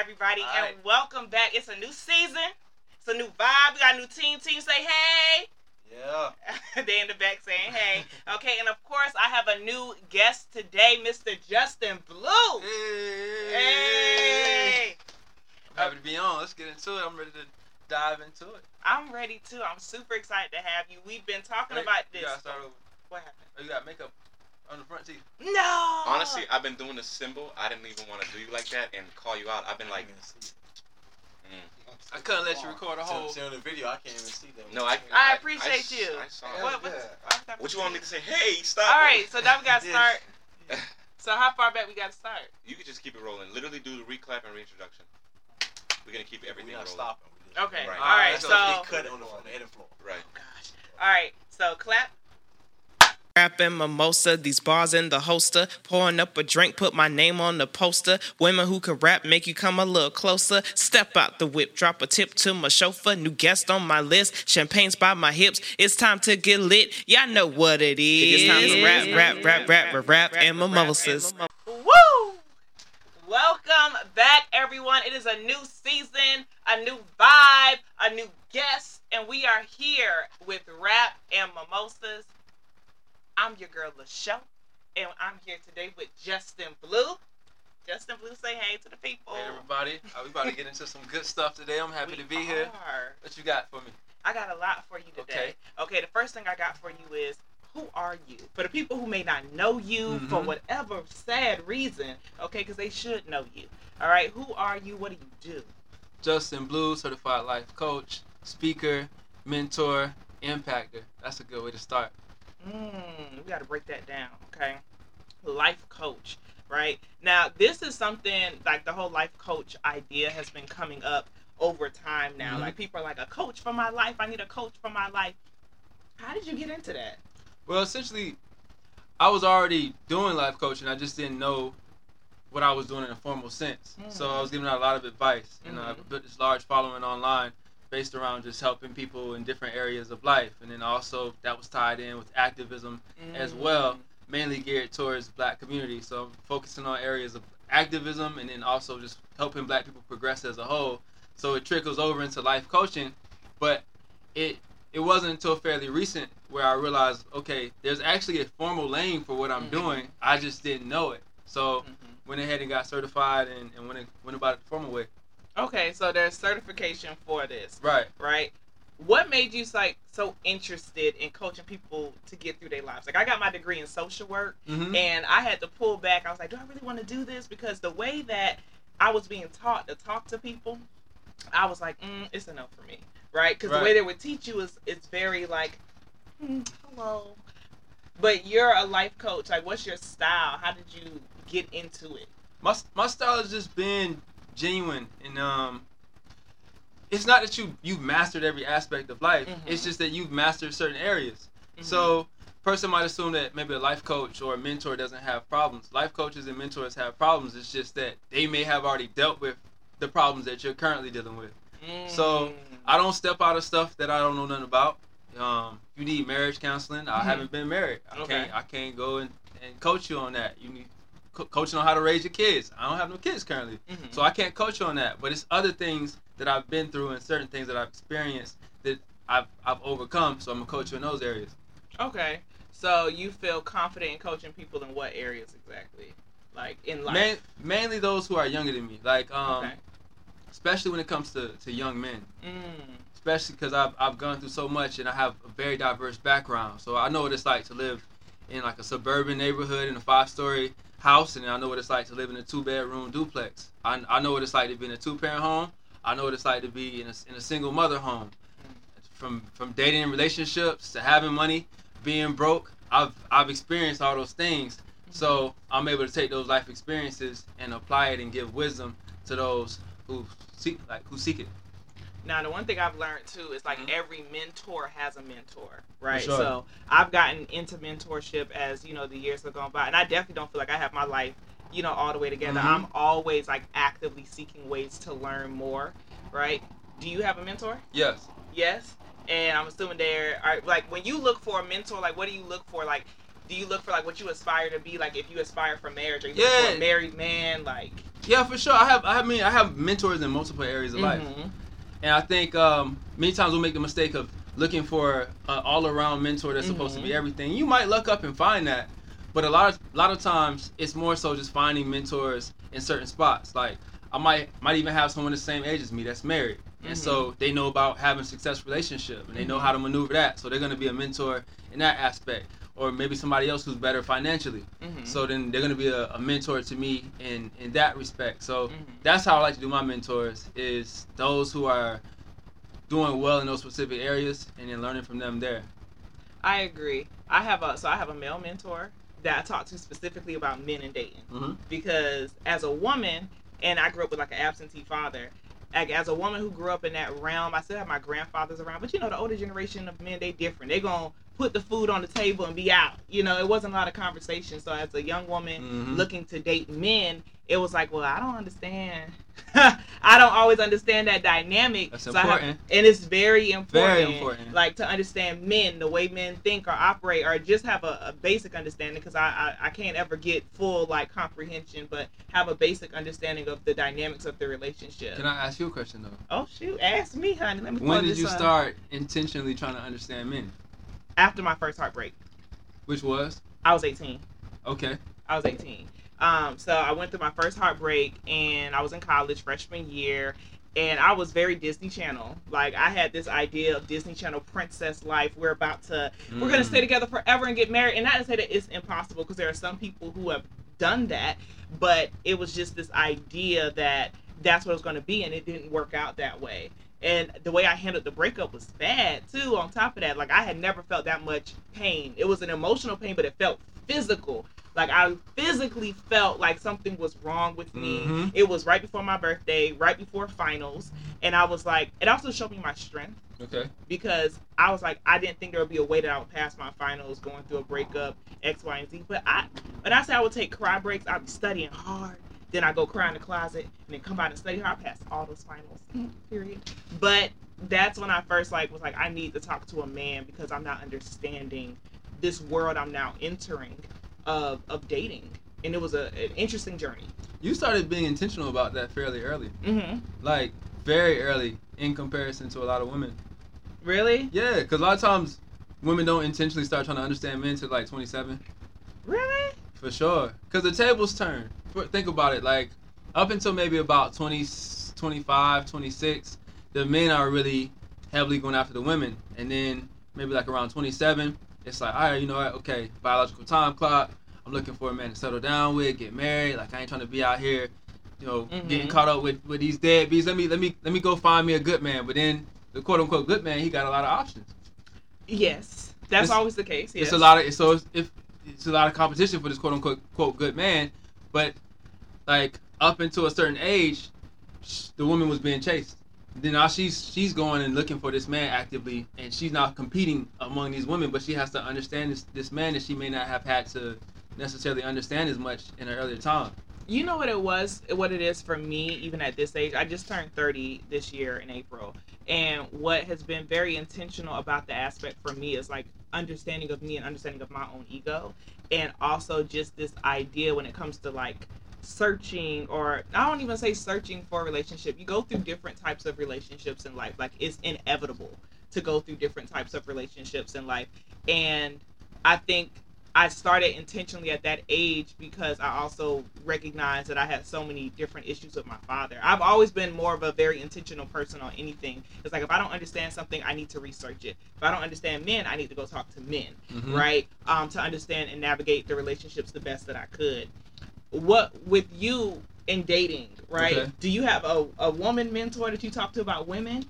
everybody, All and welcome back. It's a new season. It's a new vibe. We got a new team. Team say hey. Yeah. they in the back saying hey. Okay, and of course I have a new guest today, Mr. Justin Blue. Hey. Hey. I'm happy to be on. Let's get into it. I'm ready to dive into it. I'm ready too. I'm super excited to have you. We've been talking about You this. gotta start over. What happened? Oh, you got makeup on the front teeth. No. Honestly, I've been doing the symbol. I didn't even want to do you like that and call you out. I've been like, mm. I couldn't let you record a whole. See on the video, I can't even see that. no, I. I appreciate you. I saw what, what, Yeah. What you want me to say? Hey, stop. All right, so now we gotta start. So how far back we gotta start? You can just keep it rolling. Literally do the reclap and reintroduction. We're gonna keep everything not rolling. stopping. We Okay. Right. All right. Alright, So. so He cut it on the floor, the edit floor. Right. Gosh. All right. So clap. Rapping mimosa, these bars in the holster. Pouring up a drink, put my name on the poster. Women who can rap make you come a little closer. Step out the whip, drop a tip to my chauffeur. New guest on my list, champagne's by my hips. It's time to get lit. Y'all know what it is. It's time to rap, rap, rap, rap, rap, rap, and mimosas. Woo! Welcome back, everyone. It is a new season, a new vibe, a new guest, and we are here with Rap and Mimosas. I'm your girl, LaShow, and I'm here today with Justin Blue. Justin Blue, say hey to the people. Hey everybody, uh, we about to get into some good stuff today. I'm happy We to be here. What you got for me? I got a lot for you today. Okay. the first thing I got for you is who are you? For the people who may not know you for Mhm. whatever sad reason, okay, because they should know you. All right, who are you? What do you do? Justin Blue, certified life coach, speaker, mentor, impactor. That's a good way to start. Mm, we got to break that down, okay? Life coach, right? Now, this is something like the whole life coach idea has been coming up over time now. Mhm. Like, people are like, a coach for my life. I need a coach for my life. How did you get into that? Well, essentially, I was already doing life coaching. I just didn't know what I was doing in a formal sense. So I was giving out a lot of advice, and I Mhm. built this large following online based around just helping people in different areas of life. And then also that was tied in with activism as well, mainly geared towards black community. So I'm focusing on areas of activism and then also just helping black people progress as a whole. So it trickles over into life coaching, but it it wasn't until fairly recent where I realized, okay, there's actually a formal lane for what I'm Mhm. doing. I just didn't know it. So Mhm. went ahead and got certified and, and went went about it the formal way. Okay, so there's certification for this, Right. right? What made you like so interested in coaching people to get through their lives? Like I got my degree in social work, Mm-hmm. and I had to pull back. I was like, do I really want to do this? Because the way that I was being taught to talk to people, I was like, mm, it's enough for me, right? Because the way they would teach you is it's very like, mm, hello, but you're a life coach. Like, what's your style? How did you get into it? my my style has just been genuine and um it's not that you you've mastered every aspect of life Mhm. it's just that you've mastered certain areas Mm-hmm. so person might assume that maybe a life coach or a mentor doesn't have problems life coaches and mentors have problems it's just that they may have already dealt with the problems that you're currently dealing with so, Mm. i don't step out of stuff that i don't know nothing about um if you need marriage counseling i Mhm. haven't been married i Okay. can't i can't go and, and coach you on that you need co- coaching on how to raise your kids i don't have no kids currently Mhm. so I can't coach you on that, but it's other things that I've been through and certain things that I've experienced that I've I've overcome. So I'm gonna coach in those areas. Okay. So you feel confident in coaching people in what areas exactly? Like in life. Man, mainly those who are younger than me, like um, okay. especially when it comes to, to young men. Mm. Especially because I've I've gone through so much and I have a very diverse background, so I know what it's like to live in like a suburban neighborhood in a five story house, and I know what it's like to live in a two bedroom duplex. I, I know what it's like to be in a two parent home. I know what it's like to be in a, in a single mother home. From from dating relationships to having money, being broke, I've I've experienced all those things. So I'm able to take those life experiences and apply it and give wisdom to those who seek like who seek it. Now, the one thing I've learned too is like Mhm. every mentor has a mentor, right? sure. So I've gotten into mentorship as you know the years have gone by, and I definitely don't feel like I have my life, you know, all the way together. Mhm. I'm always like actively seeking ways to learn more, right? Do you have a mentor? Yes. Yes. And I'm assuming there are like when you look for a mentor, like what do you look for? Like, do you look for like what you aspire to be? Like if you aspire for marriage, or you look for Yeah. a married man, like Yeah, for sure. I have. I mean, I have mentors in multiple areas of life, Mhm. And I think um, many times we'll make the mistake of looking for an all-around mentor that's supposed to be Mhm. everything. You might luck up and find that, but a lot of a lot of times it's more so just finding mentors in certain spots. Like I might might even have someone the same age as me that's married, and so they know about having a successful relationship and they know how to maneuver that. So they're going to be a mentor in that aspect, or maybe somebody else who's better financially. Mhm. So then they're gonna be a, a mentor to me in in that respect. So Mhm. that's how I like to do my mentors is those who are doing well in those specific areas and then learning from them there. I agree. I have a so I have a male mentor that I talk to specifically about men and dating Mm-hmm. because as a woman, and I grew up with like an absentee father. Like as a woman who grew up in that realm, I still have my grandfathers around, but you know the older generation of men they different. They gonna put the food on the table and be out. You know, it wasn't a lot of conversation. So as a young woman Mhm. looking to date men, it was like, well, I don't understand. I don't always understand that dynamic. That's So I have- important. and it's very important. Very important. Like to understand men, the way men think or operate, or just have a, a basic understanding. Because I, I I can't ever get full like comprehension, but have a basic understanding of the dynamics of the relationship. Can I ask you a question though? oh shoot, ask me, honey. Let me. When did you up. start intentionally trying to understand men? After my first heartbreak, Which was I was 18. okay. I was 18. Um, so I went through my first heartbreak, and I was in college freshman year, and I was very Disney Channel. Like I had this idea of Disney Channel princess life. We're about to, we're gonna Mm. stay together forever and get married. And not to say that it's impossible, because there are some people who have done that, but it was just this idea that that's what it was gonna be, and it didn't work out that way. And the way I handled the breakup was bad too. On top of that, like I had never felt that much pain. It was an emotional pain, but it felt physical. Like I physically felt like something was wrong with me. Mhm. It was right before my birthday, right before finals, and I was like, it also showed me my strength Okay. because I was like, I didn't think there would be a way that I would pass my finals going through a breakup, X, Y, and Z. But I, when I say I would take cry breaks, I'd be studying hard. Then I go cry in the closet and then come out and study hard. I pass all those finals. Period. But that's when I first like was like, I need to talk to a man because I'm not understanding this world I'm now entering of of dating. And it was a, an interesting journey. You started being intentional about that fairly early, Mm-hmm. like very early in comparison to a lot of women. Really? Yeah, because a lot of times women don't intentionally start trying to understand men till like 27. Really? For sure. Because the tables turn. Think about it. Like, up until maybe about 20, 25, 26, the men are really heavily going after the women. And then maybe like around 27, it's like, all right, you know what? Okay, biological time clock. I'm looking for a man to settle down with, get married. Like, I ain't trying to be out here, you know, getting Mhm. caught up with, with these deadbeats. Let me, let me, let me go find me a good man. But then the quote unquote good man, he got a lot of options. Yes. That's It's- always the case. Yes. It's a lot of so if it's a lot of competition for this quote unquote quote good man, but like up until a certain age, the woman was being chased. Then now she's she's going and looking for this man actively, and she's not competing among these women, but she has to understand this this man that she may not have had to necessarily understand as much in her earlier time. You know what it was, what it is for me, even at this age. I just turned 30 this year in April. And what has been very intentional about the aspect for me is like understanding of me and understanding of my own ego. And also just this idea when it comes to like searching, or I don't even say searching for a relationship. You go through different types of relationships in life. Like it's inevitable to go through different types of relationships in life. And I think I started intentionally at that age because I also recognized that I had so many different issues with my father. I've always been more of a very intentional person on anything. It's like if I don't understand something, I need to research it. If I don't understand men, I need to go talk to men, Mhm. right? Um, to understand and navigate the relationships the best that I could. What with you in dating, right? Okay. Do you have a, a woman mentor that you talk to about women?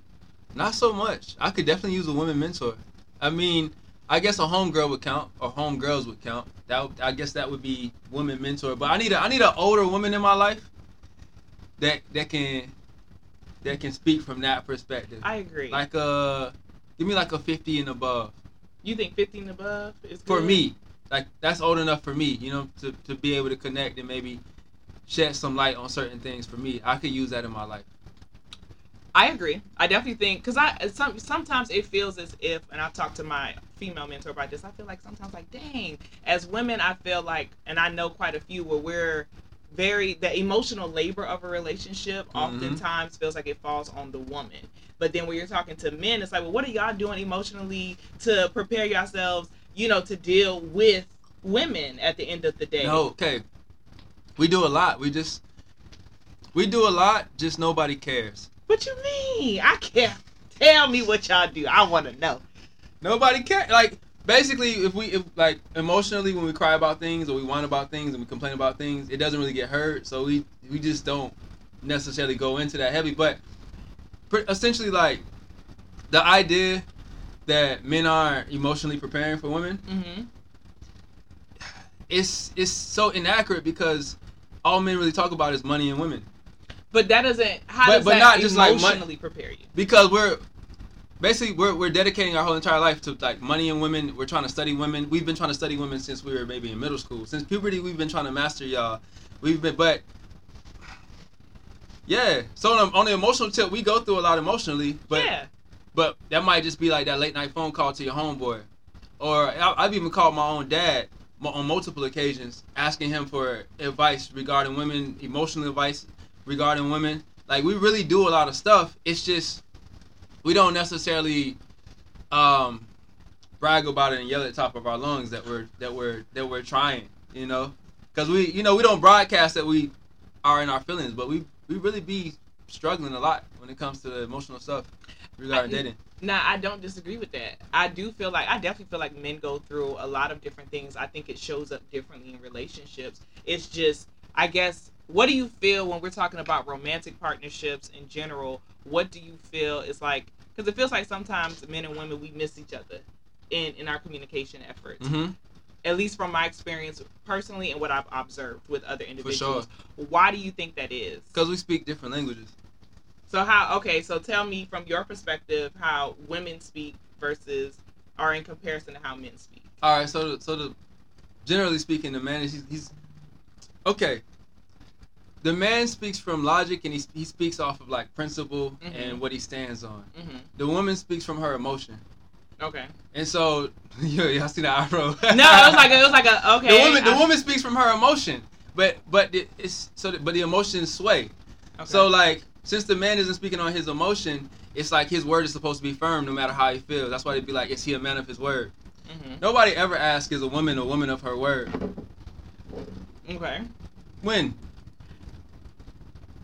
Not so much. I could definitely use a woman mentor. I mean, I guess a homegirl would count, or homegirls would count. That I guess that would be woman mentor. But I need a I need an older woman in my life that that can that can speak from that perspective. I agree. Like uh, give me like a fifty and above you think fifty and above is for good? me. Like that's old enough for me, you know, to to be able to connect and maybe shed some light on certain things for me. I could use that in my life. I agree. I definitely think because I some sometimes it feels as if, and I've talked to my female mentor about this. I feel like sometimes like, dang, as women, I feel like, and I know quite a few where we're very the emotional labor of a relationship Mm-hmm. oftentimes feels like it falls on the woman. But then when you're talking to men, it's like, well, what are y'all doing emotionally to prepare yourselves, you know, to deal with women at the end of the day? No, okay. We do a lot. We just we do a lot. Just nobody cares. What you mean? I can't tell me what y'all do. I want to know. Nobody cares. Like basically, if we if like emotionally when we cry about things or we whine about things and we complain about things, it doesn't really get heard. So we we just don't necessarily go into that heavy. But essentially, like the idea that men are emotionally preparing for women Mm-hmm. it's it's so inaccurate because all men really talk about is money and women. But that doesn't. How But- does but that not just like emotionally prepare you? because we're basically we're, we're dedicating our whole entire life to like money and women we're trying to study women we've been trying to study women since we were maybe in middle school since puberty we've been trying to master y'all we've been but yeah so on, on the emotional tip we go through a lot emotionally but yeah. but that might just be like that late night phone call to your homeboy or I- i've even called my own dad on multiple occasions asking him for advice regarding women emotional advice regarding women like we really do a lot of stuff it's just we don't necessarily um, brag about it and yell at the top of our lungs that we're that we're that we're trying, you know, because we you know we don't broadcast that we are in our feelings, but we we really be struggling a lot when it comes to the emotional stuff regarding I- dating. Nah, I don't disagree with that. I do feel like I definitely feel like men go through a lot of different things. I think it shows up differently in relationships. It's just, I guess, what do you feel when we're talking about romantic partnerships in general? What do you feel is like? Because it feels like sometimes men and women we miss each other in in our communication efforts. Mm-hmm. At least from my experience personally and what I've observed with other For individuals. sure, Why do you think that is? because we speak different languages. So how? Okay, so tell me from your perspective how women speak versus, are in comparison to how men speak. All right, so the, so the generally speaking, the man is he's, he's okay. The man speaks from logic and he, he speaks off of like principle Mhm. and what he stands on. hmm The woman speaks from her emotion. Okay. And so, yeah, y'all see the eyebrow? No, it was like it was like a okay. the woman. The I- woman speaks from her emotion, but but it- it's so. But the emotions sway. okay. So like, since the man isn't speaking on his emotion, it's like his word is supposed to be firm no matter how he feels. That's why they'd be like, is he a man of his word? Mhm. Nobody ever asks, is a woman a woman of her word? Okay. When?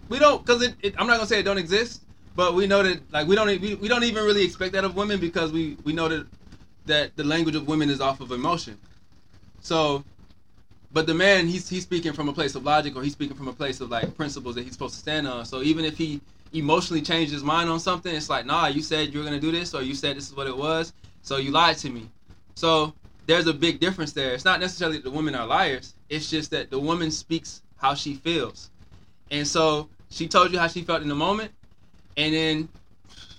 We don't, cause it, it. I'm not gonna say it don't exist, but we know that like we don't we, we don't even really expect that of women because we we know that that the language of women is off of emotion. So, but the man he's he's speaking from a place of logic or he's speaking from a place of like principles that he's supposed to stand on. So even if he emotionally changed his mind on something, it's like nah, you said you were gonna do this or you said this is what it was, so you lied to me. So there's a big difference there. It's not necessarily that the women are liars. It's just that the woman speaks how she feels. And so she told you how she felt in the moment, and then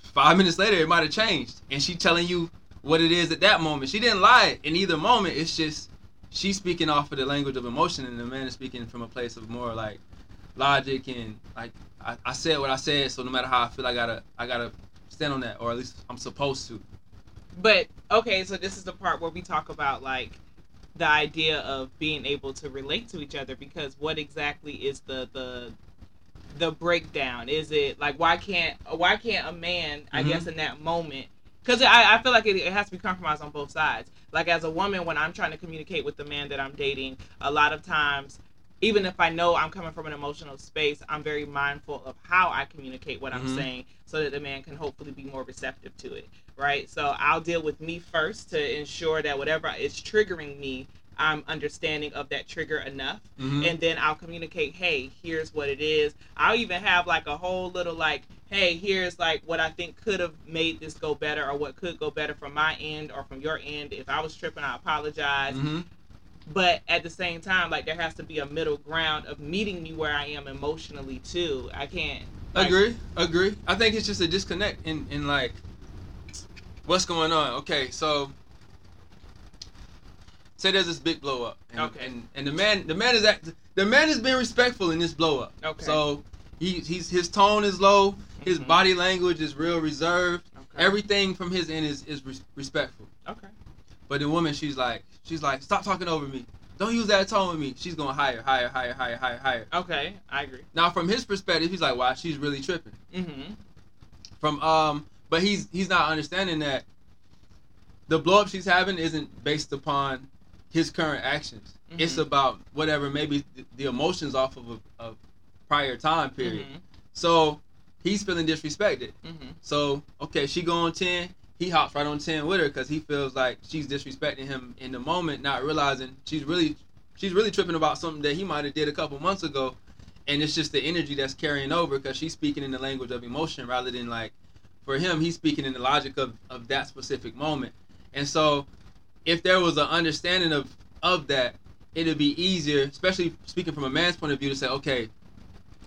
five minutes later it might have changed. And she telling you what it is at that moment. She didn't lie in either moment. It's just she's speaking off of the language of emotion, and the man is speaking from a place of more like logic and like I, I said what I said. So no matter how I feel, I gotta I gotta stand on that, or at least I'm supposed to. But okay, so this is the part where we talk about like the idea of being able to relate to each other because what exactly is the the the breakdown? Is it like why can't why can't a man I Mhm. guess in that moment because I, I feel like it, it has to be compromised on both sides. Like as a woman, when I'm trying to communicate with the man that I'm dating, a lot of times, even if I know I'm coming from an emotional space, I'm very mindful of how I communicate what I'm Mhm. saying, so that the man can hopefully be more receptive to it. Right. So I'll deal with me first to ensure that whatever is triggering me, I'm understanding of that trigger enough Mm-hmm. and then I'll communicate, hey, here's what it is. I'll even have like a whole little like, hey, here's like what I think could have made this go better or what could go better from my end or from your end. If I was tripping, I apologize. hmm But at the same time, like there has to be a middle ground of meeting me where I am emotionally too. I can't like, Agree, agree. I think it's just a disconnect in, in like what's going on. Okay, so say there's this big blow up. And, Okay. And, and the man the man is act, the man is being respectful in this blow up. Okay. So he he's his tone is low, his Mhm. body language is real reserved. Okay. Everything from his end is is res- respectful. Okay. But the woman she's like she's like stop talking over me. don't use that tone with me. She's going higher, higher, higher, higher, higher, higher. Okay, I agree. Now, from his perspective, he's like, wow, she's really tripping. Mm-hmm. From um, but he's he's not understanding that the blow up she's having isn't based upon his current actions. Mhm. It's about whatever maybe the emotions off of a, a prior time period. Mm-hmm. So he's feeling disrespected. Mm-hmm. So okay, she go on ten. He hops right on ten with her because he feels like she's disrespecting him in the moment, not realizing she's really she's really tripping about something that he might have did a couple months ago, and it's just the energy that's carrying over because she's speaking in the language of emotion rather than like for him he's speaking in the logic of of that specific moment, and so if there was an understanding of of that, it'd be easier, especially speaking from a man's point of view, to say okay,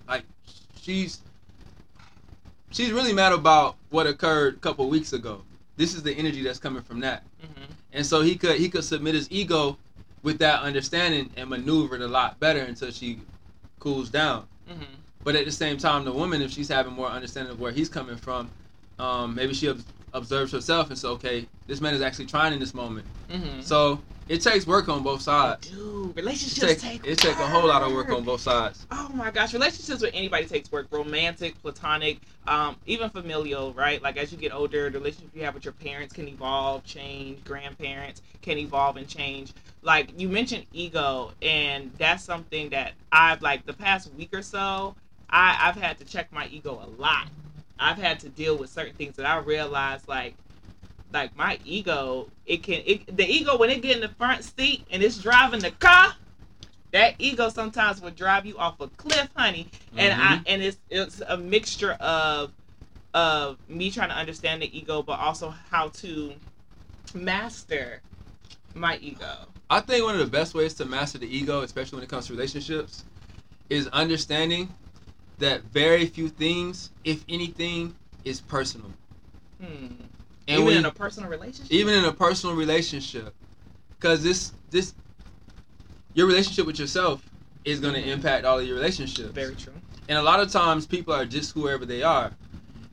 like she's she's really mad about what occurred a couple weeks ago. This is the energy that's coming from that. Mm-hmm. And so he could he could submit his ego with that understanding and maneuver it a lot better until she cools down. Mm-hmm. But at the same time, the woman, if she's having more understanding of where he's coming from, um, maybe she observes herself and says, okay, this man is actually trying in this moment. Mm-hmm. So it takes work on both sides. Dude, It relationships take, take it take a whole lot of work work. on both sides. Oh my gosh, relationships with anybody takes work. Romantic, platonic, um, even familial, right? Like as you get older, the relationship you have with your parents can evolve, change. Grandparents can evolve and change. Like you mentioned ego, and that's something that I've like the past week or so. I, I've had to check my ego a lot. I've had to deal with certain things that I realized like like my ego it can it, the ego when it get in the front seat and it's driving the car that ego sometimes will drive you off a cliff honey and i Mhm. and it's it's a mixture of of me trying to understand the ego but also how to master my ego I think one of the best ways to master the ego, especially when it comes to relationships, is understanding that very few things, if anything, is personal. hmm. And even when- in a personal relationship? Even in a personal relationship. Because this this your relationship with yourself is going to impact all of your relationships. Very true. And a lot of times people are just whoever they are.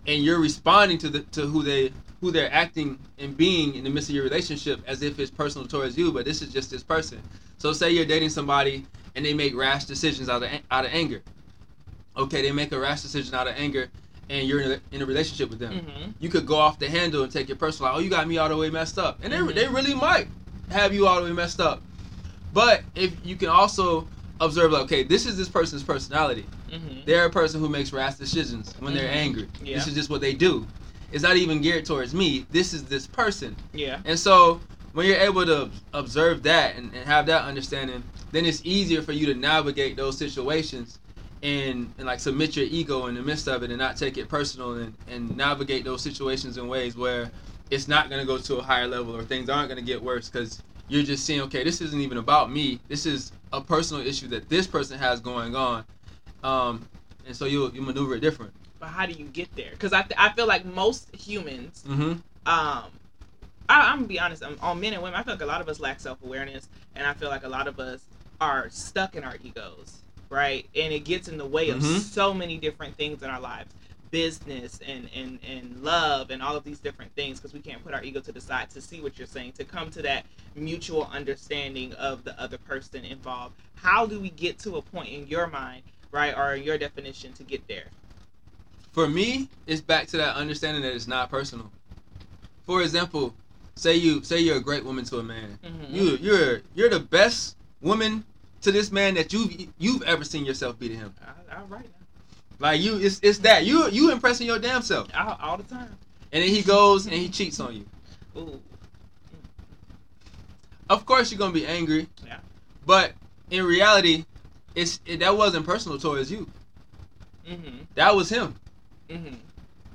And you're responding to the to who they who they're acting and being in the midst of your relationship as if it's personal towards you but this is just this person. So say you're dating somebody and they make rash decisions out of out of anger okay they make a rash decision out of anger and you're in a, in a relationship with them hmm you could go off the handle and take it personal. Like, oh, you got me all the way messed up, and they, Mhm. they really might have you all the way messed up. But if you can also observe, like, okay, this is this person's personality. hmm They're a person who makes rash decisions when they're Mhm. angry. Yeah. This is just what they do. It's not even geared towards me. This is this person. yeah And so when you're able to observe that and, and have that understanding, then it's easier for you to navigate those situations and, and like submit your ego in the midst of it and not take it personal and, and navigate those situations in ways where it's not going to go to a higher level or things aren't going to get worse because you're just seeing, okay, this isn't even about me. This is a personal issue that this person has going on. Um, and so you you maneuver it different. but how do you get there because I, th- I feel like most humans Mm-hmm. um I, I'm gonna be honest um, on men and women I feel like a lot of us lack self-awareness and I feel like a lot of us are stuck in our egos right and it gets in the way of Mhm. so many different things in our lives business and and and love and all of these different things because we can't put our ego to the side to see what you're saying to come to that mutual understanding of the other person involved how do we get to a point in your mind right or your definition to get there for me, it's back to that understanding that it's not personal. For example, say you say you're a great woman to a man. Mhm. You you're you're the best woman to this man that you've you've ever seen yourself be to him. all right Like you, it's it's that you you impressing your damn self, all, all the time and then he goes and he cheats on you. Ooh. Of course, you're gonna be angry. Yeah. But in reality, it's it, that wasn't personal towards you. Mm-hmm. That was him. Mm-hmm.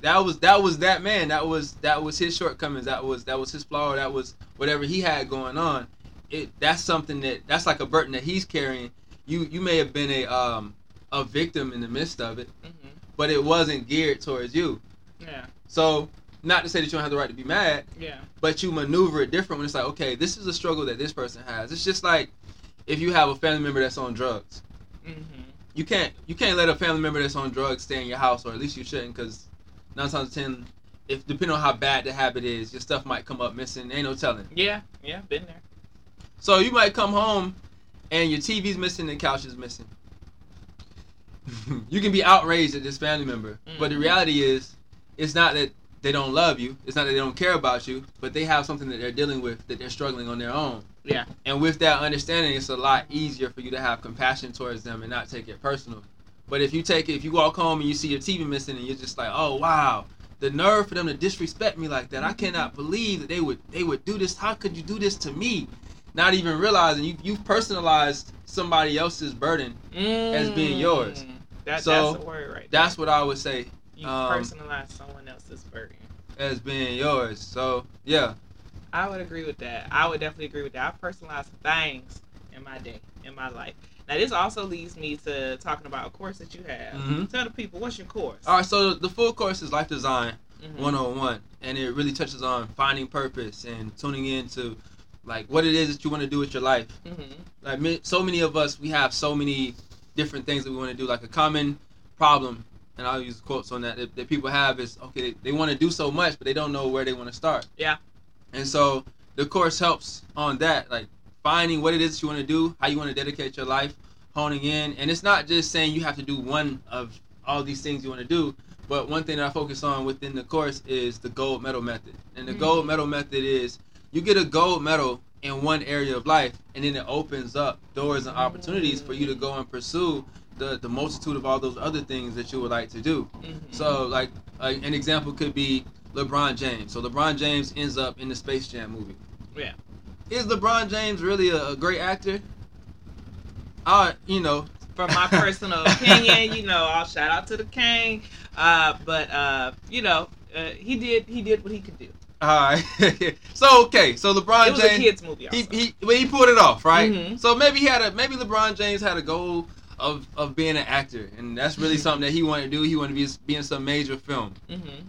that was that was that man that was that was his shortcomings that was that was his flaw that was whatever he had going on it that's something that that's like a burden that he's carrying you you may have been a um a victim in the midst of it Mm-hmm. but it wasn't geared towards you Yeah. so not to say that you don't have the right to be mad Yeah. but you maneuver it different when it's like okay this is a struggle that this person has it's just like if you have a family member that's on drugs Mm-hmm. you can't you can't let a family member that's on drugs stay in your house, or at least you shouldn't, because nine times ten, if depending on how bad the habit is, your stuff might come up missing. Ain't no telling. Yeah. Yeah. Been there. So you might come home, and your TV's missing, the couch is missing. you can be outraged at this family member, but the Mhm. reality is, it's not that they don't love you. It's not that they don't care about you, but they have something that they're dealing with that they're struggling on their own. Yeah. And with that understanding, it's a lot easier for you to have compassion towards them and not take it personal. But if you take it, if you walk home and you see your TV missing, and you're just like, oh wow, the nerve for them to disrespect me like that. I cannot believe that they would they would do this. How could you do this to me? Not even realizing you you've personalized somebody else's burden. As being yours. Mm. That, So, that's the word right That's what I would say you um, personalize someone else's burden. as being yours. So yeah, I would agree with that. I would definitely agree with that. I personalize things in my day, in my life. Now, this also leads me to talking about a course that you have. Mhm. Tell the people what's your course. all right. So the full course is life design. Mhm. 101 and it really touches on finding purpose and tuning into like what it is that you want to do with your life Mhm. like so many of us we have so many different things that we want to do like a common problem and i'll use quotes on that that, that people have is okay they want to do so much but they don't know where they want to start Yeah. and so the course helps on that like finding what it is that you want to do how you want to dedicate your life honing in and it's not just saying you have to do one of all these things you want to do but one thing that I focus on within the course is the gold medal method. And the Mm. gold medal method is you get a gold medal in one area of life, and then it opens up doors and opportunities for you to go and pursue the, the multitude of all those other things that you would like to do. Mhm. So, like, uh, an example could be LeBron James. So, LeBron James ends up in the Space Jam movie. Yeah. Is LeBron James really a, a great actor? Uh, you know, from my personal opinion, you know, I'll shout out to the king. Uh, but uh, you know, uh, he did he did what he could do. All right. so, okay, so LeBron it was James. a kids movie. Also. he he well, he pulled it off, right? Mhm. So maybe he had a maybe LeBron James had a goal of of being an actor, and that's really something that he wanted to do. He wanted to be be in some major film. Mhm.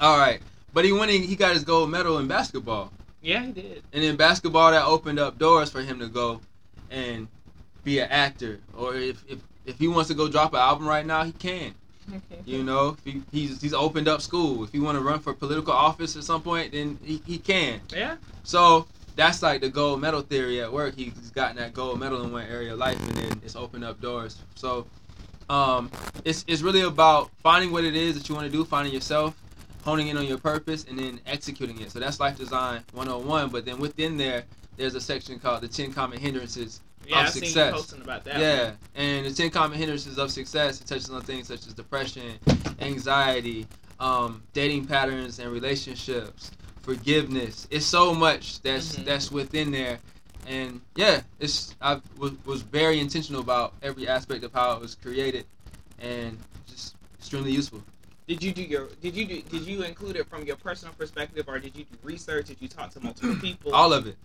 All right, but he went he got his gold medal in basketball, Yeah, he did. and in basketball that opened up doors for him to go and be an actor, or if if if he wants to go drop an album right now, he can. You know, if he, he's he's opened up school. If he want to run for political office at some point, then he, he can. Yeah. So that's like the gold medal theory at work. He's gotten that gold medal in one area of life, and then it's opened up doors. So um, it's it's really about finding what it is that you want to do, finding yourself, honing in on your purpose, and then executing it. So that's life design 101. But then within there, there's a section called the 10 common hindrances Yeah, of I've seen you success. posting about that. yeah, and the ten common hindrances of success it touches on things such as depression, anxiety, um, dating patterns and relationships, forgiveness. It's so much that's Mhm. that's within there, and yeah, it's I was was very intentional about every aspect of how it was created, and just extremely useful. Did you do your? Did you do? Did you include it from your personal perspective, or did you do research? Did you talk to multiple people? All of it,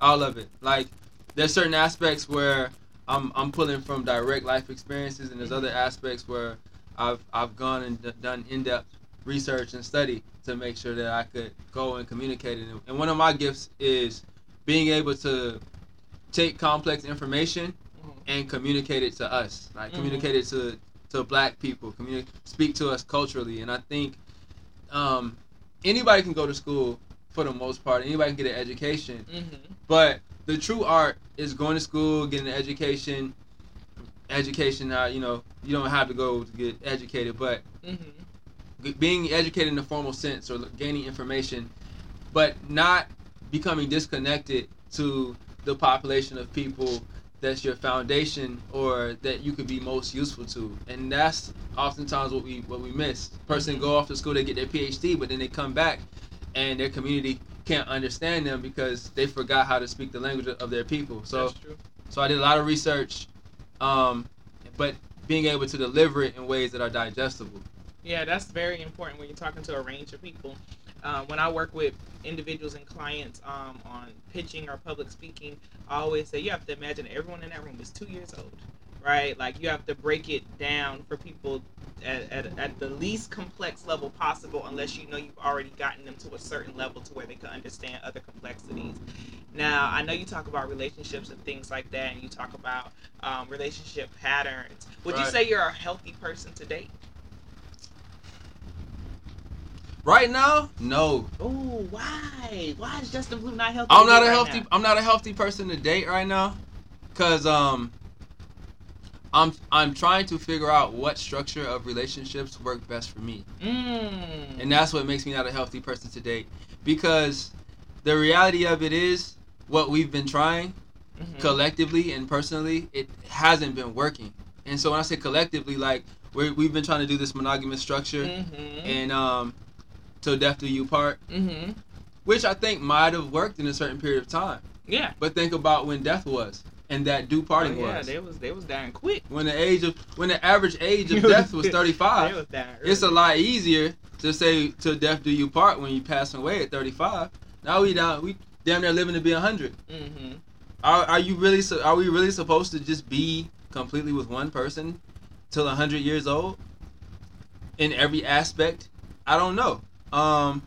all of it. Like there's certain aspects where I'm I'm pulling from direct life experiences, and there's other aspects where I've I've gone and d- done in depth research and study to make sure that I could go and communicate it. And one of my gifts is being able to take complex information Mhm. and communicate it to us, like Mhm. communicate it to to Black people, communi- speak to us culturally. And I think um, anybody can go to school for the most part. Anybody can get an education, Mhm. but the true art is going to school, getting an education. Education, uh, you know, you don't have to go to get educated, but Mhm. being educated in the formal sense or gaining information, but not becoming disconnected to the population of people that's your foundation or that you could be most useful to. And that's oftentimes what we what we miss. Person go off to school, they get their PhD, but then they come back and their community can't understand them because they forgot how to speak the language of their people. So so I did a lot of research, um, but being able to deliver it in ways that are digestible. Yeah, that's very important when you're talking to a range of people. Uh, when I work with individuals and clients um, on pitching or public speaking, I always say you have to imagine everyone in that room is two years old, right? Like you have to break it down for people at, at, at the least complex level possible, unless you know you've already gotten them to a certain level to where they can understand other complexities. Now, I know you talk about relationships and things like that, and you talk about um, relationship patterns. Would you say you're a healthy person to date? Right now, no. Oh, why? Why is Justin Blue not healthy? I'm not a right healthy. now? I'm not a healthy person to date right now, Cause um, I'm I'm trying to figure out what structure of relationships work best for me, Mm. and that's what makes me not a healthy person today. Because the reality of it is, what we've been trying Mhm. collectively and personally, it hasn't been working. And so when I say collectively, like we we've been trying to do this monogamous structure, Mhm. and um, till death do you part, Mhm. which I think might have worked in a certain period of time. Yeah. But think about when death was and that do parting Oh, yeah, was. they was they was dying quick. When the age of when the average age of death was 35, it's a lot easier to say till death do you part when you pass away at 35. Now we down we damn near living to be 100. Mhm. Are, are you really are we really supposed to just be completely with one person till 100 years old in every aspect? I don't know. Um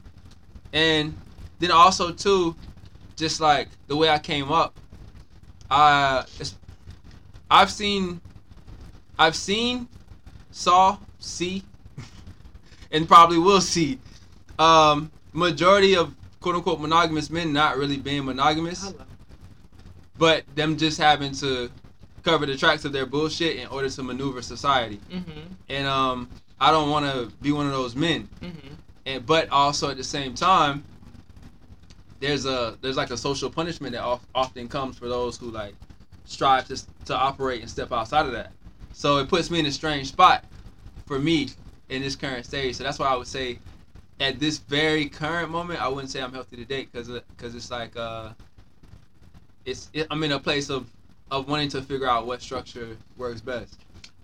and then also too just like the way I came up It's, I've seen I've seen saw see and probably will see um majority of quote unquote monogamous men not really being monogamous Hello. but them just having to cover the tracks of their bullshit in order to maneuver society. Mhm. And um, I don't want to be one of those men. Mhm. And but also at the same time, there's a there's like a social punishment that often comes for those who like strive to to operate and step outside of that. So it puts me in a strange spot for me in this current stage. So that's why I would say at this very current moment, I wouldn't say I'm healthy to date because because it's like uh, it's it, I'm in a place of of wanting to figure out what structure works best.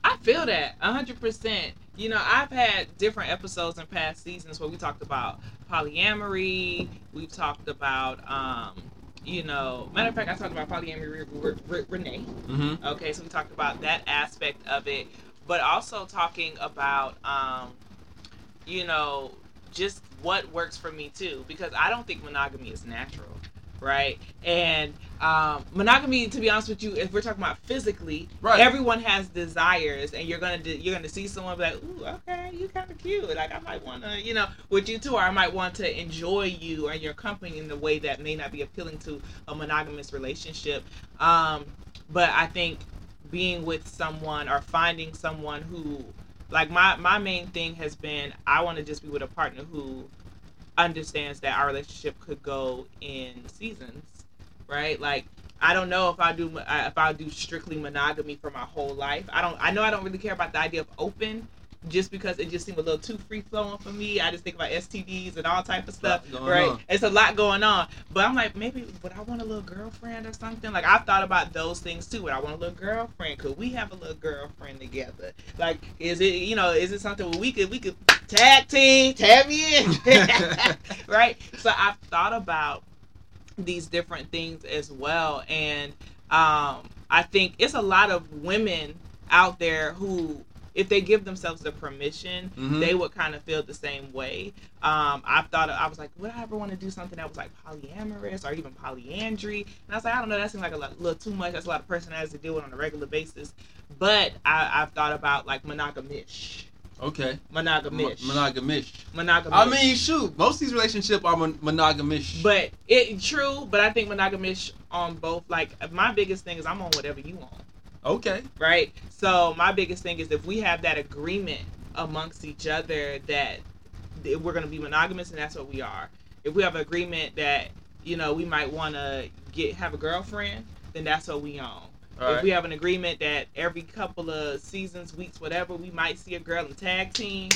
I feel that hundred percent. You know, I've had different episodes in past seasons where we talked about polyamory. We've talked about, um, you know, matter of fact, I talked about polyamory with Renee. Mm-hmm. Okay, so we talked about that aspect of it, but also talking about, um, you know, just what works for me too, because I don't think monogamy is natural, right? And um, monogamy, to be honest with you, if we're talking about physically, Right. everyone has desires, and you're gonna do, you're gonna see someone be like, ooh, okay, you kind of cute. Like I might want to, you know, with you too, or I might want to enjoy you and your company in a way that may not be appealing to a monogamous relationship. Um, but I think being with someone or finding someone who like my my main thing has been I want to just be with a partner who understands that our relationship could go in seasons, right? Like I don't know if I do uh, if I do strictly monogamy for my whole life. I don't I know I don't really care about the idea of open just because it just seemed a little too free flowing for me. I just think about STDs and all type of stuff, right? on. It's a lot going on. But I'm like, maybe would I want a little girlfriend or something? Like I've thought about those things too. Would I want a little girlfriend? Could we have a little girlfriend together? Like, is it you know, is it something where we could we could tag team, tag me in, right? So I've thought about these different things as well, and um, I think it's a lot of women out there who. If they give themselves the permission, Mhm. they would kind of feel the same way. Um, I thought I was like, would I ever want to do something that was like polyamorous or even polyandry? And I was like, I don't know, that seems like a lot, little too much. That's a lot of personalities to deal with on a regular basis. But I, I've thought about like monogamish, Okay. monogamish, Mo- monogamish. monogamish. I mean, shoot, most of these relationships are mon- monogamish. but it true. But I think monogamish on both. Like my biggest thing is I'm on whatever you want. Okay. right? So my biggest thing is if we have that agreement amongst each other that we're going to be monogamous and that's what we are. If we have an agreement that you know we might want to get have a girlfriend, then that's what we own. All if right. we have an agreement that every couple of seasons, weeks, whatever, we might see a girl in tag team,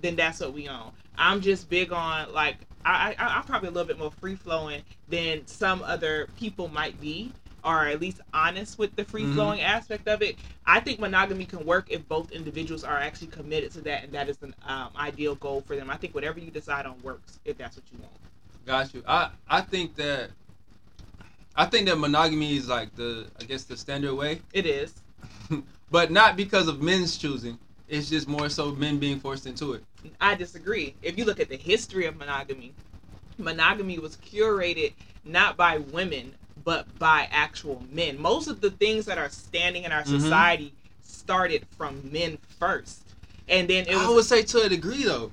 then that's what we own. I'm just big on like I, I I'm probably a little bit more free flowing than some other people might be, or at least honest with the free flowing aspect of it. I think monogamy can work if both individuals are actually committed to that, and that is an um, ideal goal for them. I think whatever you decide on works if that's what you want. Got you. I I think that I think that monogamy is like the I guess the standard way, It is. but not because of men's choosing. It's just more so men being forced into it. I disagree. If you look at the history of monogamy, monogamy was curated not by women but by actual men. Most of the things that are standing in our Mhm. society started from men first, and then it I would say to a degree though,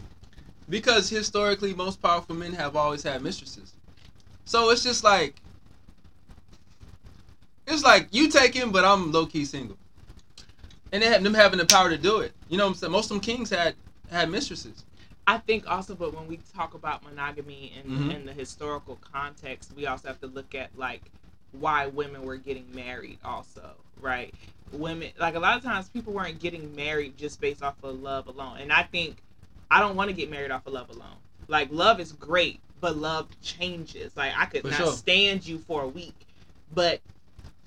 because historically most powerful men have always had mistresses. So it's just like It's like you taking, but I'm low key single. And they have them having the power to do it. You know what I'm saying? Most of them kings had had mistresses. I think also, but when we talk about monogamy in, Mhm. in the historical context, we also have to look at like why women were getting married, also, right? Women, like a lot of times, people weren't getting married just based off of love alone, and I think I don't want to get married off of love alone. Like love is great, but love changes. Like I could For not sure. stand you for a week, but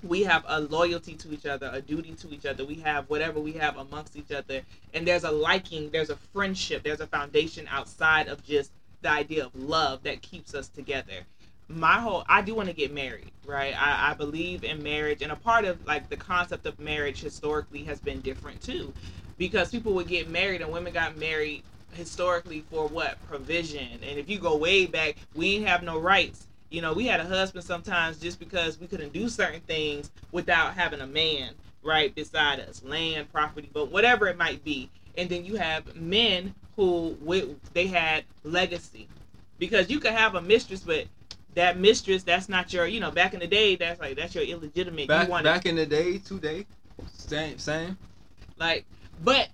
we have a loyalty to each other, a duty to each other. We have whatever we have amongst each other, and there's a liking, there's a friendship, there's a foundation outside of just the idea of love that keeps us together. My whole, I do want to get married, right? I, I believe in marriage, and a part of like the concept of marriage historically has been different too, because people would get married and women got married historically for what provision and if you go way back we ain't have no rights you know we had a husband sometimes just because we couldn't do certain things without having a man right beside us land property but whatever it might be. And then you have men who they had legacy. Because you could have a mistress but that mistress that's not your you know back in the day that's like that's your illegitimate. Back you wanted back in the day, today, same same. like but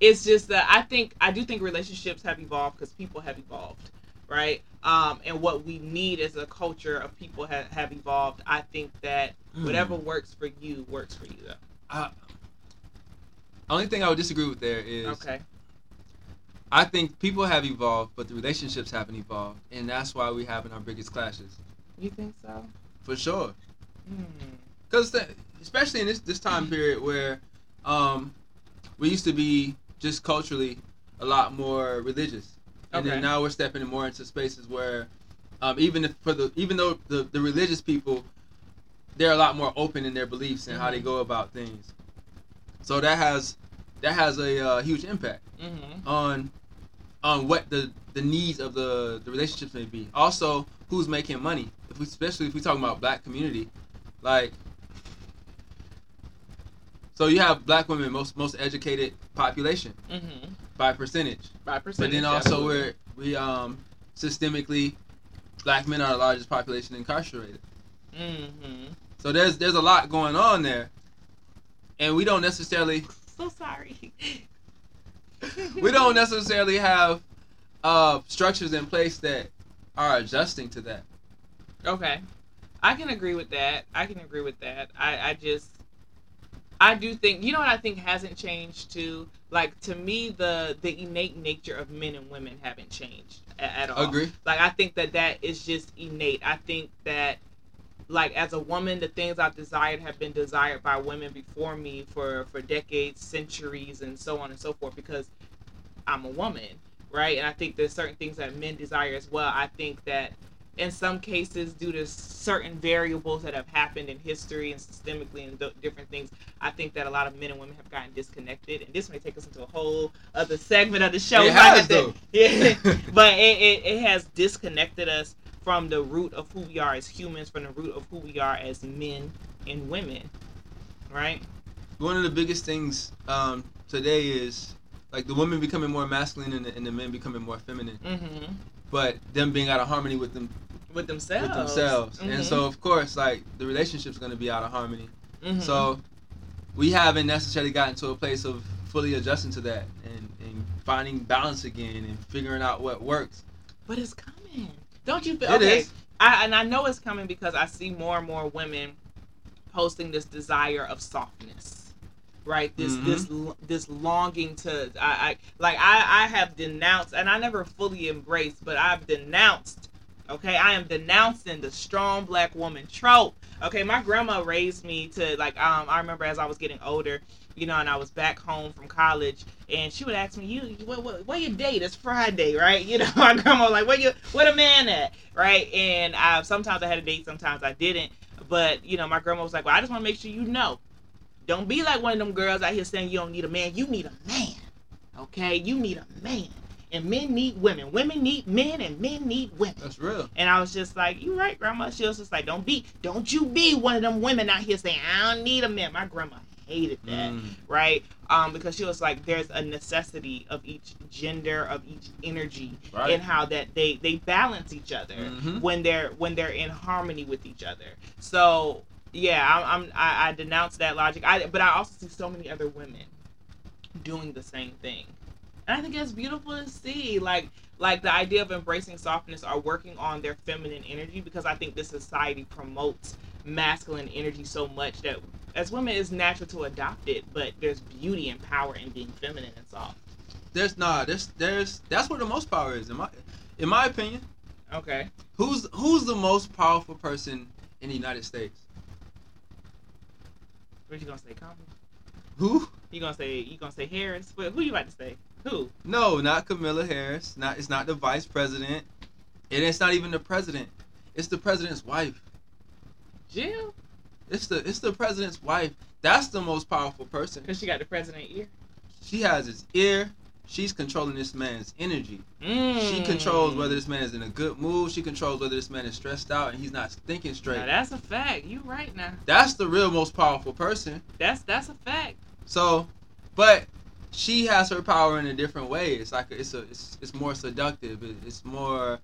it's just that i think i do think relationships have evolved because people have evolved right? Um and what we need as a culture of people ha- have evolved. I think that whatever works for you works for you though. Uh, the only thing I would disagree with there is okay. I think people have evolved, but the relationships haven't evolved, and that's why we having our biggest clashes. you think so? For sure. hmm. because especially in this this time period where um, we used to be just culturally a lot more religious, and Okay. then now we're stepping more into spaces where um, even if for the even though the, the religious people they're a lot more open in their beliefs and how they Mhm. go about things, so that has that has a uh, huge impact Mm-hmm. on on what the the needs of the the relationships may be. Also, who's making money? If we especially if we talking about black community, like so you have black women most most educated population Mm-hmm. By percentage, By percentage. but then also absolutely. we're we um systemically black men are the largest population incarcerated. Mm-hmm. So there's there's a lot going on there, and we don't necessarily So sorry. we don't necessarily have uh, structures in place that are adjusting to that. Okay. I can agree with that. I can agree with that. I, I just I do think you know what I think hasn't changed too? Like to me the the innate nature of men and women haven't changed at, at all. Agree. Like I think that that is just innate. I think that like as a woman the things I've desired have been desired by women before me for for decades, centuries and so on and so forth because I'm a woman, right? And I think there's certain things that men desire as well. I think that in some cases, due to certain variables that have happened in history and systemically and different things, I think that a lot of men and women have gotten disconnected. And this may take us into a whole other segment of the show. It has, though. Yeah, but it, it, it has disconnected us from the root of who we are as humans, from the root of who we are as men and women, right? One of the biggest things um, today is like the women becoming more masculine and the, and the men becoming more feminine, Mm-hmm. But them being out of harmony with them With themselves. with themselves. Mhm. And so of course, like the relationship's going to be out of harmony. Mhm. So we haven't necessarily gotten to a place of fully adjusting to that and, and finding balance again and figuring out what works. But it's coming. Don't you feel? It okay. is. I, and I know it's coming because I see more and more women posting this desire of softness, right? This Mhm. this this longing to I, I like I I have denounced and I never fully embraced, but I've denounced. Okay, I am denouncing the strong black woman trope. Okay, my grandma raised me to like um I remember as I was getting older, you know, and I was back home from college, and she would ask me, "You, what, what, where you date? It's Friday, right?" You know, my grandma was like, "Where you, where the man at?" Right? And I, sometimes I had a date, sometimes I didn't. But you know, my grandma was like, "Well, I just want to make sure you know, don't be like one of them girls out here saying you don't need a man. You need a man, okay? You need a man, and men need women. Women need men, and men need women." That's real. And I was just like, "You right, grandma." She was just like, "Don't be, don't you be one of them women out here saying I don't need a man." My grandma hated that Mm. right? Um, because she was like, there's a necessity of each gender, of each energy, Right. and how that they they balance each other Mhm. when they're when they're in harmony with each other. So yeah, I'm, I'm I, I denounce that logic. I but I also see so many other women doing the same thing, and I think it's beautiful to see. Like like the idea of embracing softness or working on their feminine energy because I think this society promotes masculine energy so much that as women it's natural to adopt it, but there's beauty and power in being feminine and soft. There's nah. There's there's that's where the most power is in my in my opinion. Okay. Who's who's the most powerful person in the United States? What you gonna say, Common? Who? You gonna say you gonna say Harris? But who you about to say? Who? No, not Kamala Harris. Not it's not the vice president, and it's not even the president. It's the president's wife. Jill? It's the it's the president's wife. That's the most powerful person. Because she got the president ear. She has his ear. She's controlling this man's energy. Mm. She controls whether this man is in a good mood. She controls whether this man is stressed out and he's not thinking straight. Now that's a fact. You right now. That's the real most powerful person. That's that's a fact. So, but she has her power in a different way. It's like it's a it's, it's more seductive. It, it's more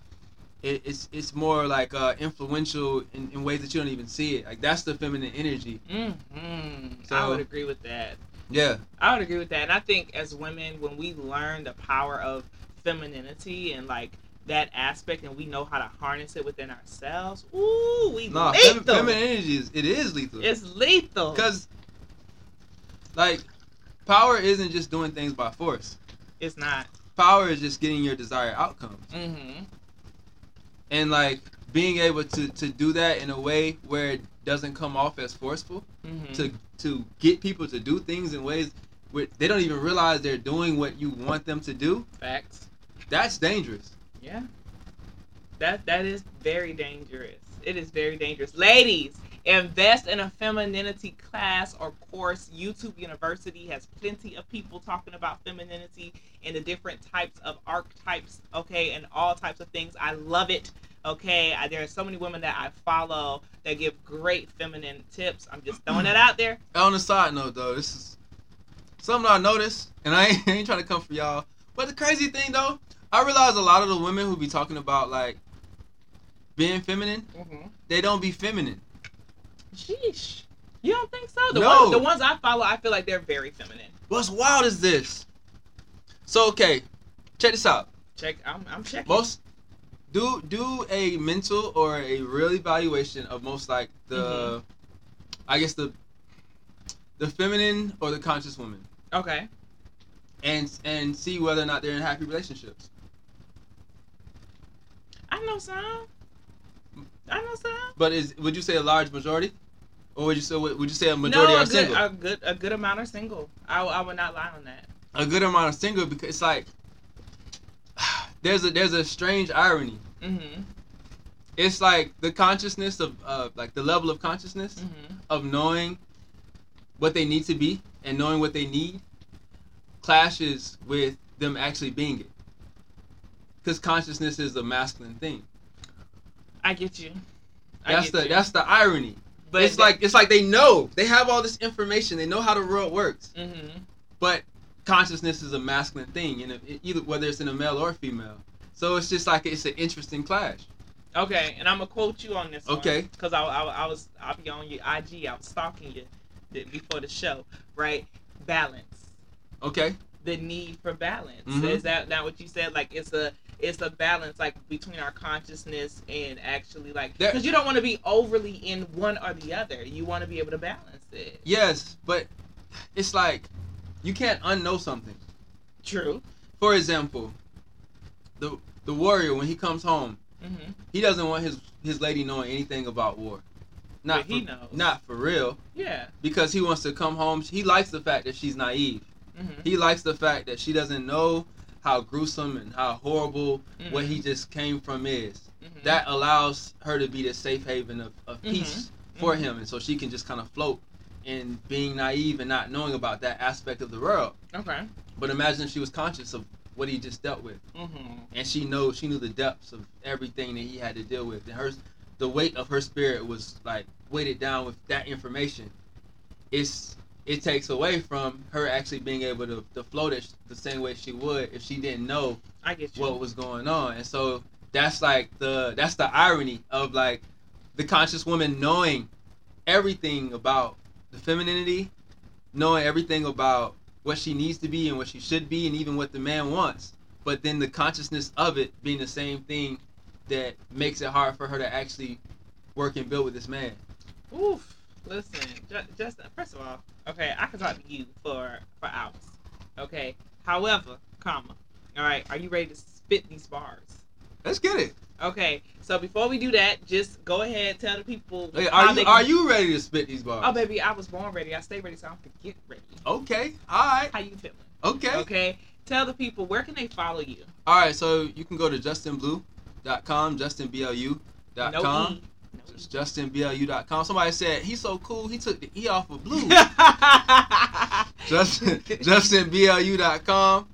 it, it's it's more like uh, influential in, in ways that you don't even see it. Like that's the feminine energy. Mm-hmm. I would agree with that. Yeah, I would agree with that. And I think as women, when we learn the power of femininity and like that aspect, and we know how to harness it within ourselves, ooh, we fem- lethal. feminine energy is it is lethal. it's lethal. Because, like, power isn't just doing things by force. it's not. Power is just getting your desired outcomes. Mm-hmm. And, like, being able to, to do that in a way where doesn't come off as forceful, Mm-hmm. to, to get people to do things in ways where they don't even realize they're doing what you want them to do, Facts. that's dangerous. Yeah. That that is very dangerous. It is very dangerous. Ladies, invest in a femininity class or course. YouTube University has plenty of people talking about femininity and the different types of archetypes, okay, and all types of things. I love it. Okay, I, there are so many women that I follow that give great feminine tips. I'm just throwing it out there. On the side note, though, this is something I noticed, and I ain't, I ain't trying to come for y'all. But the crazy thing, though, I realize a lot of the women who be talking about like being feminine, Mm-hmm. they don't be feminine. Sheesh. You don't think so? The, No. ones, the ones I follow, I feel like they're very feminine. What's wild is this? So okay, check this out. Check. I'm, I'm checking. Most do do a mental or a real evaluation of most like the, mm-hmm. I guess the, the feminine or the conscious woman, Okay. and and see whether or not they're in happy relationships. I know some. I know some. But is would you say a large majority, or would you say would you say a majority no, are a good, single? a good, a good amount are single. I, I would not lie on that. a good amount of single because it's like there's a there's a strange irony. Mm-hmm. It's like the consciousness of uh, like the level of consciousness Mm-hmm. of knowing what they need to be and knowing what they need clashes with them actually being it. Because consciousness is a masculine thing. I get you. I That's get the you. that's the irony. But it's like it's like they know they have all this information. They know how the world works. Mm-hmm. but consciousness is a masculine thing, and either whether it's in a male or female. So it's just like it's an interesting clash. Okay, and I'm gonna quote you on this. Okay. Because I, I, I was I'll be on your IG. I was stalking you before the show. Right. Balance. Okay, the need for balance. Mhm. Is that not what you said? Like it's a it's a balance like between our consciousness and actually like because you don't want to be overly in one or the other. You want to be able to balance it. yes, but it's like you can't unknow something. True. For example, the the warrior when he comes home, hmm he doesn't want his his lady knowing anything about war. Not But he for, knows. not for real, Yeah. because he wants to come home. He likes the fact that she's naive. Mm-hmm. He likes the fact that she doesn't know how gruesome and how horrible what he just came from is. hmm that allows her to be the safe haven of, of Mhm. peace for him and so she can just kind of float in being naive and not knowing about that aspect of the world. Okay. but imagine if she was conscious of what he just dealt with. Hmm and she knows she knew the depths of everything that he had to deal with. And her the weight of her spirit was like weighted down with that information. It's it takes away from her actually being able to, to float it the same way she would if she didn't know what was going on. And so that's like the that's the irony of like the conscious woman knowing everything about the femininity, knowing everything about what she needs to be and what she should be, and even what the man wants. But then the consciousness of it being the same thing that makes it hard for her to actually work and build with this man. Oof. Listen, just First of all, okay, I can talk to you for for hours. Okay. However, comma. All right. Are you ready to spit these bars? Let's get it. Okay. So before we do that, just go ahead tell the people. Hey, are you are you ready to spit these bars? Oh, baby, I was born ready. I stay ready, so I don't forget ready. Okay. All right. How you feeling? Okay. Okay. Tell the people where can they follow you? All right. So you can go to justinblue.com, justinblu.com. No E. It's justinblu.com. Somebody said he's so cool. He took the E off of blue. Justin justinblu.com.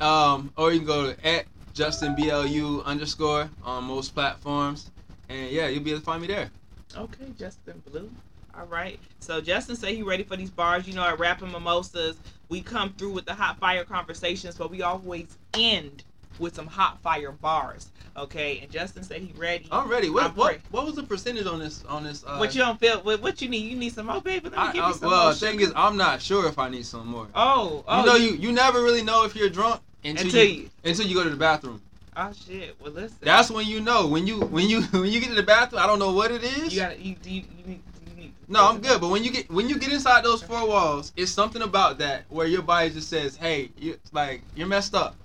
Um, or you can go to at justinblu underscore on most platforms, and yeah, you'll be able to find me there. Okay, Justin Blu. All right. So Justin said he ready for these bars. You know, at Rapping Mimosas, we come through with the hot fire conversations, but we always end with some hot fire bars. Okay, and Justin said he ready. I'm ready. What I'm what, what was the percentage on this on this? Uh, what you don't feel? What, what you need? You need some more, baby. Let me I, give I- you some well, more. the thing is, I'm not sure if I need some more. oh, oh, you know, you you never really know if you're drunk until, until you, you. until you go to the bathroom. Oh shit. Well, listen. That's when you know. When you when you when you get to the bathroom, I don't know what it is. you got. You, you, you need. You need. No, I'm good. But when you get when you get inside those four walls, it's something about that where your body just says, "Hey, you like you're messed up."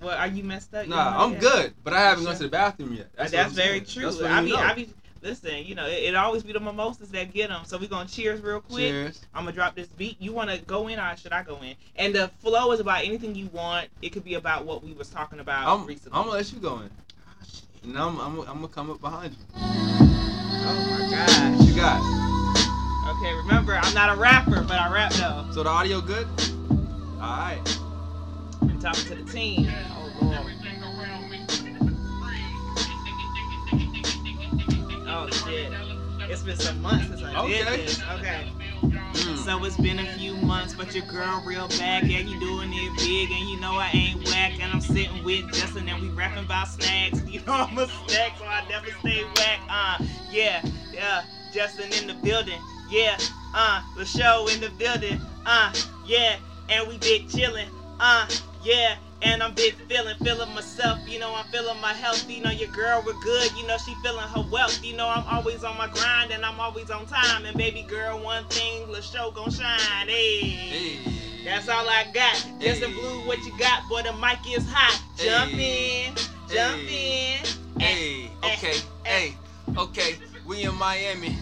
Well, are you messed up? Nah, I'm good, but I haven't gone to the bathroom yet. That's, what I'm very saying. true. That's I mean. I mean, listen. You know, it, it always be the mimosas that get them. So we gonna cheers real quick. Cheers. I'm gonna drop this beat. You want to go in or should I go in? And the flow is about anything you want. It could be about what we was talking about I'm, I'm gonna let you go in, ah, and I'm, I'm, I'm gonna come up behind you. oh my gosh. What you got? Okay, remember I'm not a rapper, but I rap though. So the audio good? All right. I'm talking to the team. Oh lord. Oh shit. It's been some months since I did Okay. this. Okay. Mm. So it's been a few months, but your girl real bad. Yeah, you doing it big, and you know I ain't whack. And I'm sitting with Justin, and we rapping about snacks. You know I'm a snack, so I never stay whack. Uh, yeah, yeah. Justin in the building. Yeah, uh, the show in the building. Uh, yeah, and we big chillin'. Uh, yeah. And I'm big feeling, feeling myself, you know, I'm feeling my health, you know, your girl, we're good, you know, she feeling her wealth, you know, I'm always on my grind and I'm always on time. And baby girl, one thing, the show gon' shine, hey. Hey. That's all I got. Hey. Blu, what you got? Boy, the mic is hot. Jump Hey. in, jump Hey. in. Hey, eh, eh, okay, eh. hey, okay. We in Miami.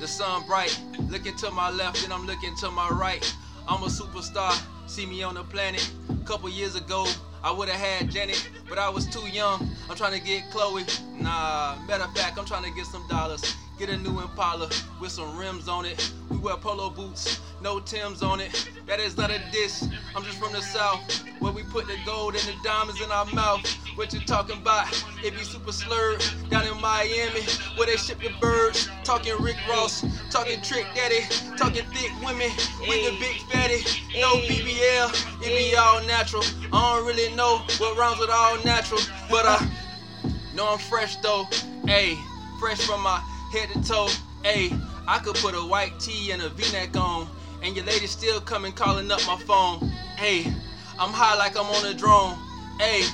The sun bright. Looking to my left and I'm looking to my right. I'm a superstar. See me on the planet. A couple years ago, I would have had Janet, but I was too young. I'm trying to get Chloe. Nah, matter of fact, I'm trying to get some dollars. Get a new Impala with some rims on it. We wear polo boots, no Tims on it. That is not a diss. I'm just from the south, where we put the gold and the diamonds in our mouth. What you talking about? It be super slurred down in Miami, where they ship the birds. Talking Rick Ross, talking Trick Daddy, talking thick women with the big fatty. No BBL, it be all natural. I don't really know what rhymes with all natural, but I know I'm fresh though. Ayy, fresh from my head to toe. Ayy, I could put a white tee and a V-neck on, and your lady still coming calling up my phone. Ayy, I'm high like I'm on a drone. Ayy,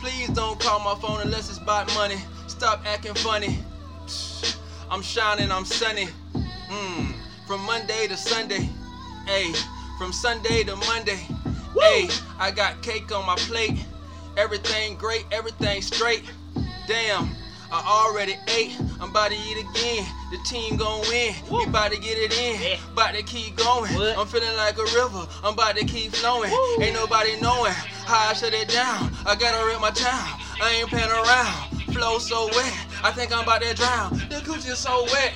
please don't call my phone unless it's about money. Stop acting funny. Psh, I'm shining, I'm sunny. Mm, from Monday to Sunday. Ayy, from Sunday to Monday. Ayy, I got cake on my plate. Everything great, everything straight. Damn, I already ate. I'm about to eat again. The team gon' win. We about to get it in. Yeah. About to keep going. What? I'm feeling like a river. I'm about to keep flowing. Woo. Ain't nobody knowing how I shut it down. I gotta rip my town. I ain't playing around. Flow so wet. I think I'm about to drown. The coochie is so wet.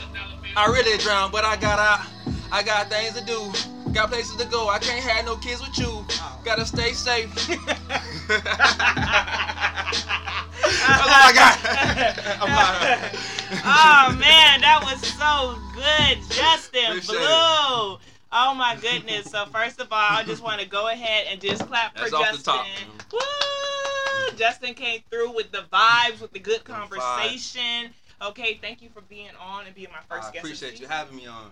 I really drown, but I got out. I got things to do. Got places to go. I can't have no kids with you. Gotta stay safe. That's all I got. I'm out. oh man, that was so good, Justin Appreciate Blu. it. Oh my goodness. So first of all, I just want to go ahead and just clap for That's off the Justin. top. Woo! Justin came through with the vibes, with the good conversation. Okay, thank you for being on and being my first I guest. appreciate you having me on.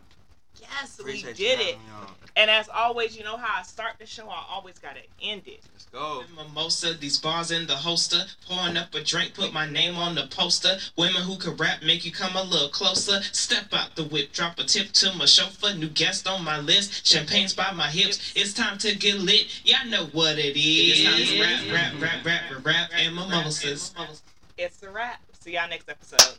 Yes, Appreciate we did it. having me on. And as always, you know how I start the show, I always gotta end it. Let's go. Mimosa, these bars in the holster. Pouring up a drink, put my name on the poster. Women who can rap make you come a little closer. Step out the whip, drop a tip to my chauffeur. New guest on my list, champagne's by my hips. It's time to get lit. Y'all know what it is. It's time to rap, rap, rap, rap, rap, rap, and mimosas. It's a wrap. See y'all next episode.